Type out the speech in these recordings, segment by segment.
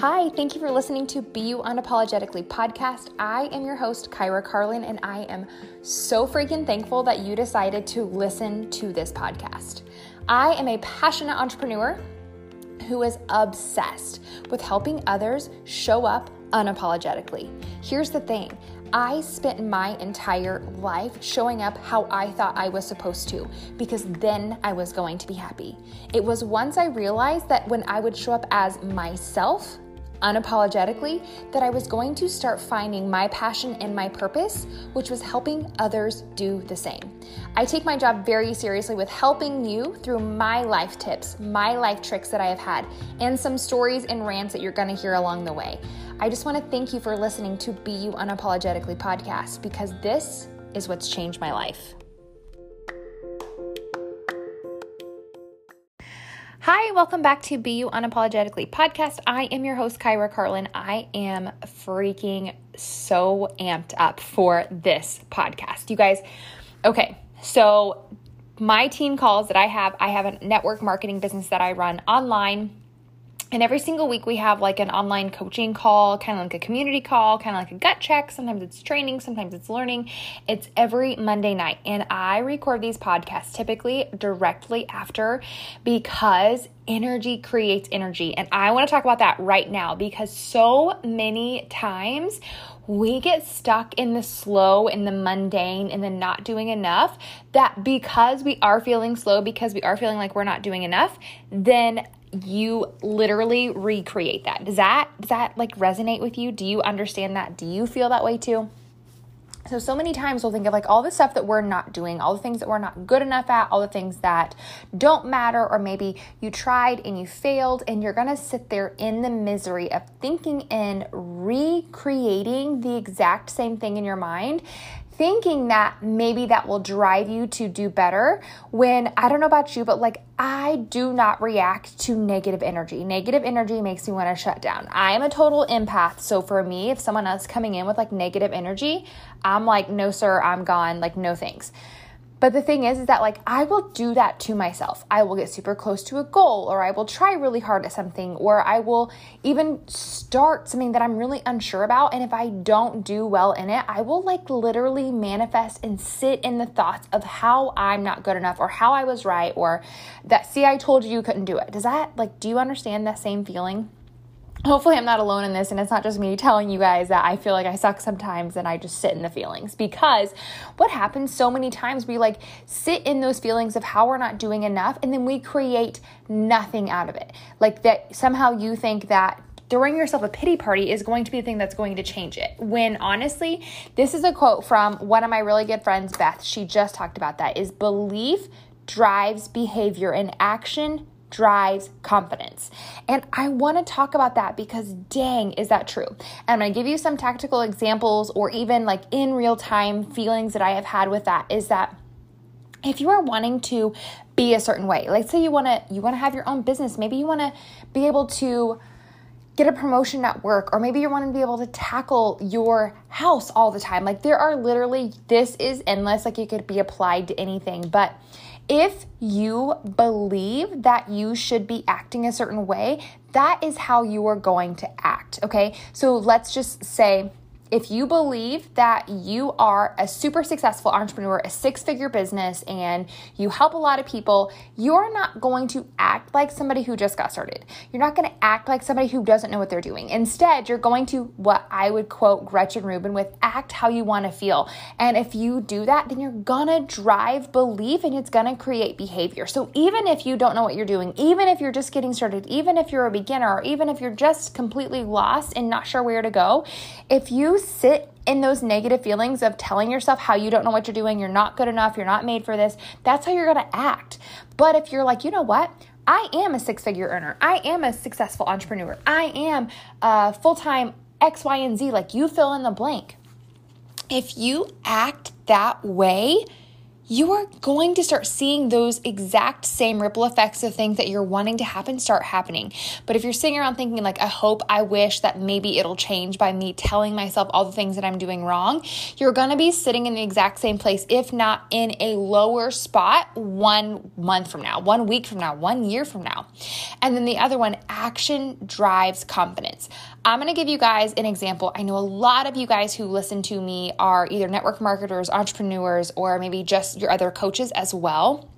Hi, thank you for listening to Be You Unapologetically podcast. I am your host, Kyra Carlin, and I am so freaking thankful that you decided to listen to this podcast. I am a passionate entrepreneur who is obsessed with helping others show up unapologetically. Here's the thing I spent my entire life showing up how I thought I was supposed to because then I was going to be happy. It was once I realized that when I would show up as myself, unapologetically that I was going to start finding my passion and my purpose, which was helping others do the same. I take my job very seriously with helping you through my life tips, my life tricks that I have had, and some stories and rants that you're going to hear along the way. I just want to thank you for listening to Be You Unapologetically podcast because this is what's changed my life. Hi, welcome back to Be You Unapologetically podcast. I am your host, Kyra Carlin. I am freaking so amped up for this podcast. You guys, okay, so my team calls that I have, I have a network marketing business that I run online and every single week we have like an online coaching call, kind of like a community call, kind of like a gut check. Sometimes it's training, sometimes it's learning. It's every Monday night. And I record these podcasts typically directly after because energy creates energy. And I want to talk about that right now because so many times we get stuck in the slow, in the mundane, in the not doing enough that because we are feeling slow, because we are feeling like we're not doing enough, then you literally recreate that. Does that does that like resonate with you? Do you understand that? Do you feel that way too? So, so many times we'll think of like all the stuff that we're not doing, all the things that we're not good enough at, all the things that don't matter, or maybe you tried and you failed, and you're gonna sit there in the misery of thinking and recreating the exact same thing in your mind thinking that maybe that will drive you to do better when I don't know about you, but like I do not react to negative energy. Negative energy makes me want to shut down. I am a total empath. So for me, if someone else coming in with like negative energy, I'm like, no, sir, I'm gone. Like, no thanks. But the thing is, is that like I will do that to myself. I will get super close to a goal, or I will try really hard at something, or I will even start something that I'm really unsure about. And if I don't do well in it, I will like literally manifest and sit in the thoughts of how I'm not good enough, or how I was right, or that, see, I told you you couldn't do it. Does that like, do you understand that same feeling? Hopefully I'm not alone in this and it's not just me telling you guys that I feel like I suck sometimes and I just sit in the feelings because what happens so many times we like sit in those feelings of how we're not doing enough and then we create nothing out of it. Like that somehow you think that throwing yourself a pity party is going to be the thing that's going to change it. When honestly, this is a quote from one of my really good friends, Beth. She just talked about that is belief drives behavior and action drives confidence. And I want to talk about that because dang, is that true? And I'm going to give you some tactical examples or even like in real time feelings that I have had with that is that if you are wanting to be a certain way, let's say you want to you want to have your own business, maybe you want to be able to get a promotion at work or maybe you want to be able to tackle your house all the time. Like there are literally this is endless like it could be applied to anything, but if you believe that you should be acting a certain way, that is how you are going to act. Okay. So let's just say if you believe that you are a super successful entrepreneur, a six figure business, and you help a lot of people, you're not going to act like somebody who just got started. You're not going to act like somebody who doesn't know what they're doing. Instead, you're going to, what I would quote Gretchen Rubin with, act how you want to feel. And if you do that, then you're going to drive belief and it's going to create behavior. So even if you don't know what you're doing, even if you're just getting started, even if you're a beginner, or even if you're just completely lost and not sure where to go, if you sit in those negative feelings of telling yourself how you don't know what you're doing, you're not good enough, you're not made for this, that's how you're to act. But if you're like, you know what? I am a six figure earner. I am a successful entrepreneur. I am a full time X, Y, and Z, like you fill in the blank. If you act that way, you are going to start seeing those exact same ripple effects of things that you're wanting to happen start happening. But if you're sitting around thinking, like, I hope, I wish that maybe it'll change by me telling myself all the things that I'm doing wrong, you're gonna be sitting in the exact same place, if not in a lower spot, one month from now, one week from now, one year from now. And then the other one, action drives confidence. I'm gonna give you guys an example. I know a lot of you guys who listen to me are either network marketers, entrepreneurs, or maybe just your other coaches as well.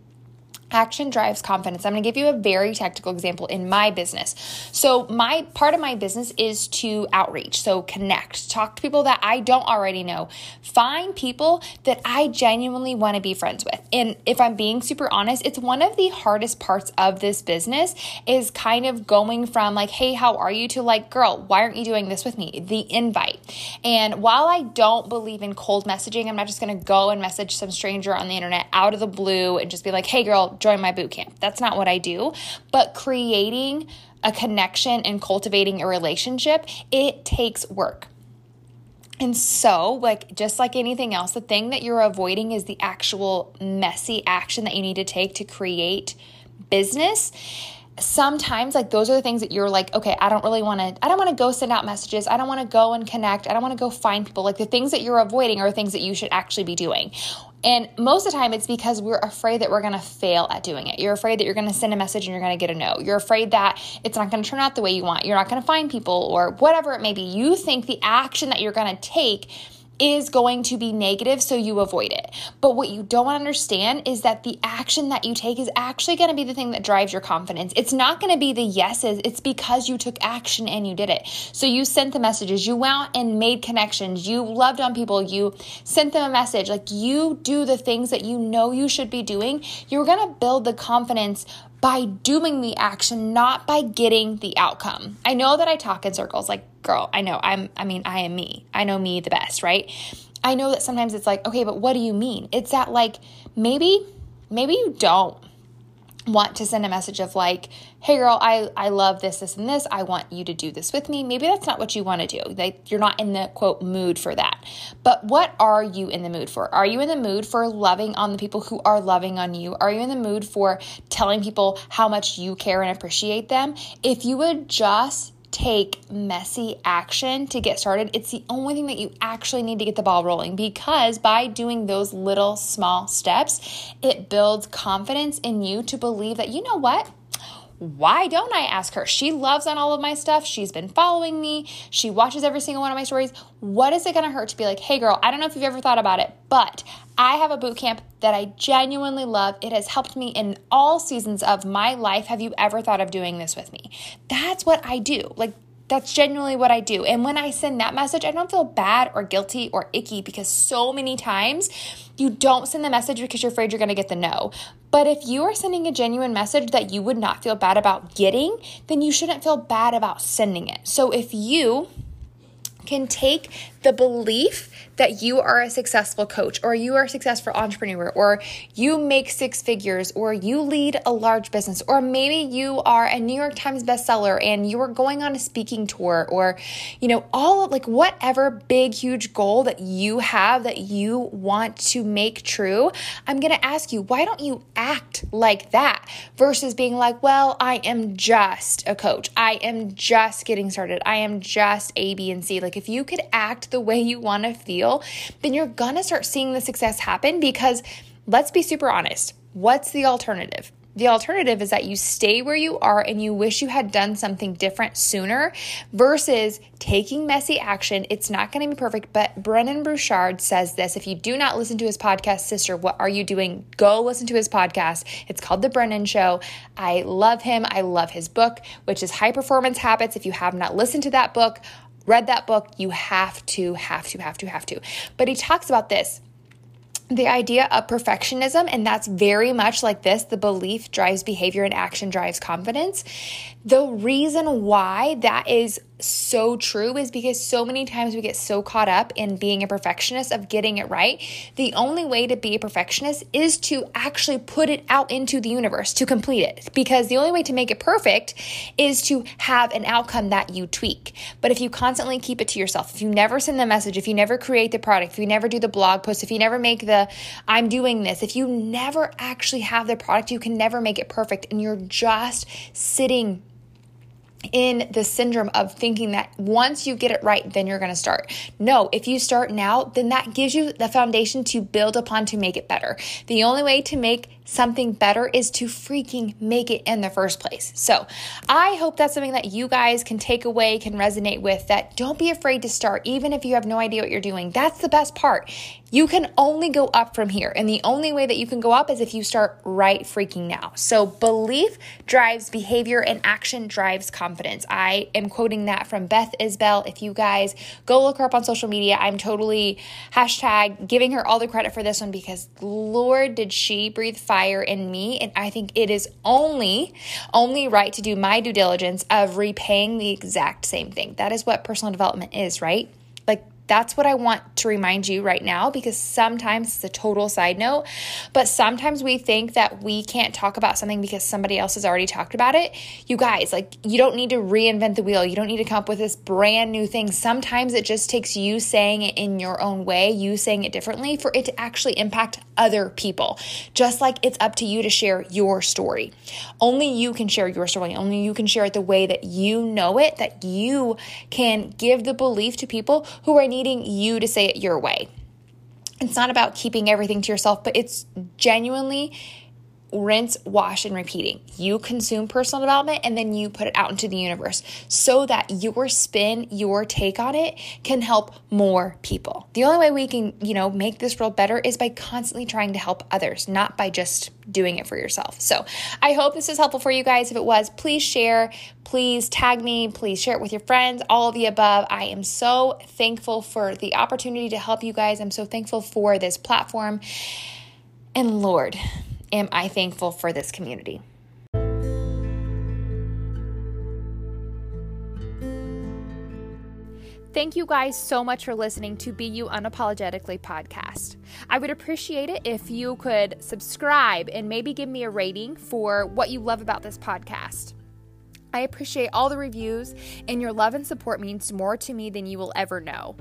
Action drives confidence. I'm going to give you a very tactical example in my business. So, my part of my business is to outreach, so connect, talk to people that I don't already know, find people that I genuinely want to be friends with. And if I'm being super honest, it's one of the hardest parts of this business is kind of going from like, "Hey, how are you?" to like, "Girl, why aren't you doing this with me?" The invite. And while I don't believe in cold messaging, I'm not just going to go and message some stranger on the internet out of the blue and just be like, "Hey, girl, join my boot camp. That's not what I do. But creating a connection and cultivating a relationship, it takes work. And so, like just like anything else, the thing that you're avoiding is the actual messy action that you need to take to create business sometimes like those are the things that you're like okay i don't really want to i don't want to go send out messages i don't want to go and connect i don't want to go find people like the things that you're avoiding are things that you should actually be doing and most of the time, it's because we're afraid that we're going to fail at doing it. You're afraid that you're going to send a message and you're going to get a no. You're afraid that it's not going to turn out the way you want. You're not going to find people or whatever it may be. You think the action that you're going to take is going to be negative, so you avoid it. But what you don't understand is that the action that you take is actually going to be the thing that drives your confidence. It's not going to be the yeses, it's because you took action and you did it. So you sent the messages, you went and made connections, you loved on people, you sent them a message. Like you do the things that you know you should be doing, you're going to build the confidence by doing the action, not by getting the outcome. I know that I talk in circles like, girl, I know I'm, I mean, I am me. I know me the best, right? I know that sometimes it's like, okay, but what do you mean? It's that like, maybe, maybe you don't want to send a message of like, hey girl, I, I love this, this, and this. I want you to do this with me. Maybe that's not what you want to do. Like you're not in the quote mood for that. But what are you in the mood for? Are you in the mood for loving on the people who are loving on you? Are you in the mood for telling people how much you care and appreciate them? If you would just take messy action to get started. It's the only thing that you actually need to get the ball rolling because by doing those little small steps, it builds confidence in you to believe that, you know what? Why don't I ask her? She loves on all of my stuff. She's been following me. She watches every single one of my stories. What is it going to hurt to be like, hey, girl, I don't know if you've ever thought about it, but I have a boot camp that I genuinely love. It has helped me in all seasons of my life. Have you ever thought of doing this with me? That's what I do. Like, that's genuinely what I do. And when I send that message, I don't feel bad or guilty or icky because so many times you don't send the message because you're afraid you're going to get the no. But if you are sending a genuine message that you would not feel bad about getting, then you shouldn't feel bad about sending it. So if you can take the belief that you are a successful coach or you are a successful entrepreneur or you make six figures or you lead a large business or maybe you are a New York Times bestseller and you are going on a speaking tour or you know all like whatever big huge goal that you have that you want to make true I'm going to ask you why don't you act like that versus being like well I am just a coach. I am just getting started. I am just A B and C. Like if you could act the way you want to feel, then you're going to start seeing the success happen because let's be super honest. What's the alternative? The alternative is that you stay where you are and you wish you had done something different sooner versus taking messy action. It's not going to be perfect, but Brendon Burchard says this. If you do not listen to his podcast, Sister, what are you doing? Go listen to his podcast. It's called The Brendon Show. I love him. I love his book, which is High Performance Habits. If you have not listened to that book, read that book, you have to, have to, have to, have to. But he talks about this the idea of perfectionism, and that's very much like this the belief drives behavior and action drives confidence. The reason why that is so true is because so many times we get so caught up in being a perfectionist of getting it right. The only way to be a perfectionist is to actually put it out into the universe to complete it because the only way to make it perfect is to have an outcome that you tweak. But if you constantly keep it to yourself, if you never send the message, if you never create the product, if you never do the blog post, if you never make the I'm doing this, if you never actually have the product, you can never make it perfect and you're just sitting in the syndrome of thinking that once you get it right, then you're going to start. No, if you start now, then that gives you the foundation to build upon to make it better. The only way to make something better is to freaking make it in the first place. So I hope that's something that you guys can take away, can resonate with, that don't be afraid to start, even if you have no idea what you're doing. That's the best part. You can only go up from here. And the only way that you can go up is if you start right freaking now. So belief drives behavior and action drives confidence. I am quoting that from Beth Isbell. If you guys go look her up on social media, I'm totally hashtag giving her all the credit for this one because Lord, did she breathe fire in me. And I think it is only, only right to do my due diligence of repaying the exact same thing. That is what personal development is, right? That's what I want to remind you right now because sometimes it's a total side note, but sometimes we think that we can't talk about something because somebody else has already talked about it. You guys, like, you don't need to reinvent the wheel. You don't need to come up with this brand new thing. Sometimes it just takes you saying it in your own way, you saying it differently for it to actually impact other people. Just like it's up to you to share your story. Only you can share your story. Only you can share it the way that you know it, that you can give the belief to people who are needing you to say it your way. It's not about keeping everything to yourself, but it's genuinely rinse, wash, and repeating. You consume personal development and then you put it out into the universe so that your spin, your take on it can help more people. The only way we can, you know, make this world better is by constantly trying to help others, not by just doing it for yourself. So I hope this is helpful for you guys. If it was, please share, please tag me, please share it with your friends, all of the above. I am so thankful for the opportunity to help you guys. I'm so thankful for this platform. And Lord, am I thankful for this community. Thank you guys so much for listening to Be You Unapologetically podcast. I would appreciate it if you could subscribe and maybe give me a rating for what you love about this podcast. I appreciate all the reviews, and your love and support means more to me than you will ever know.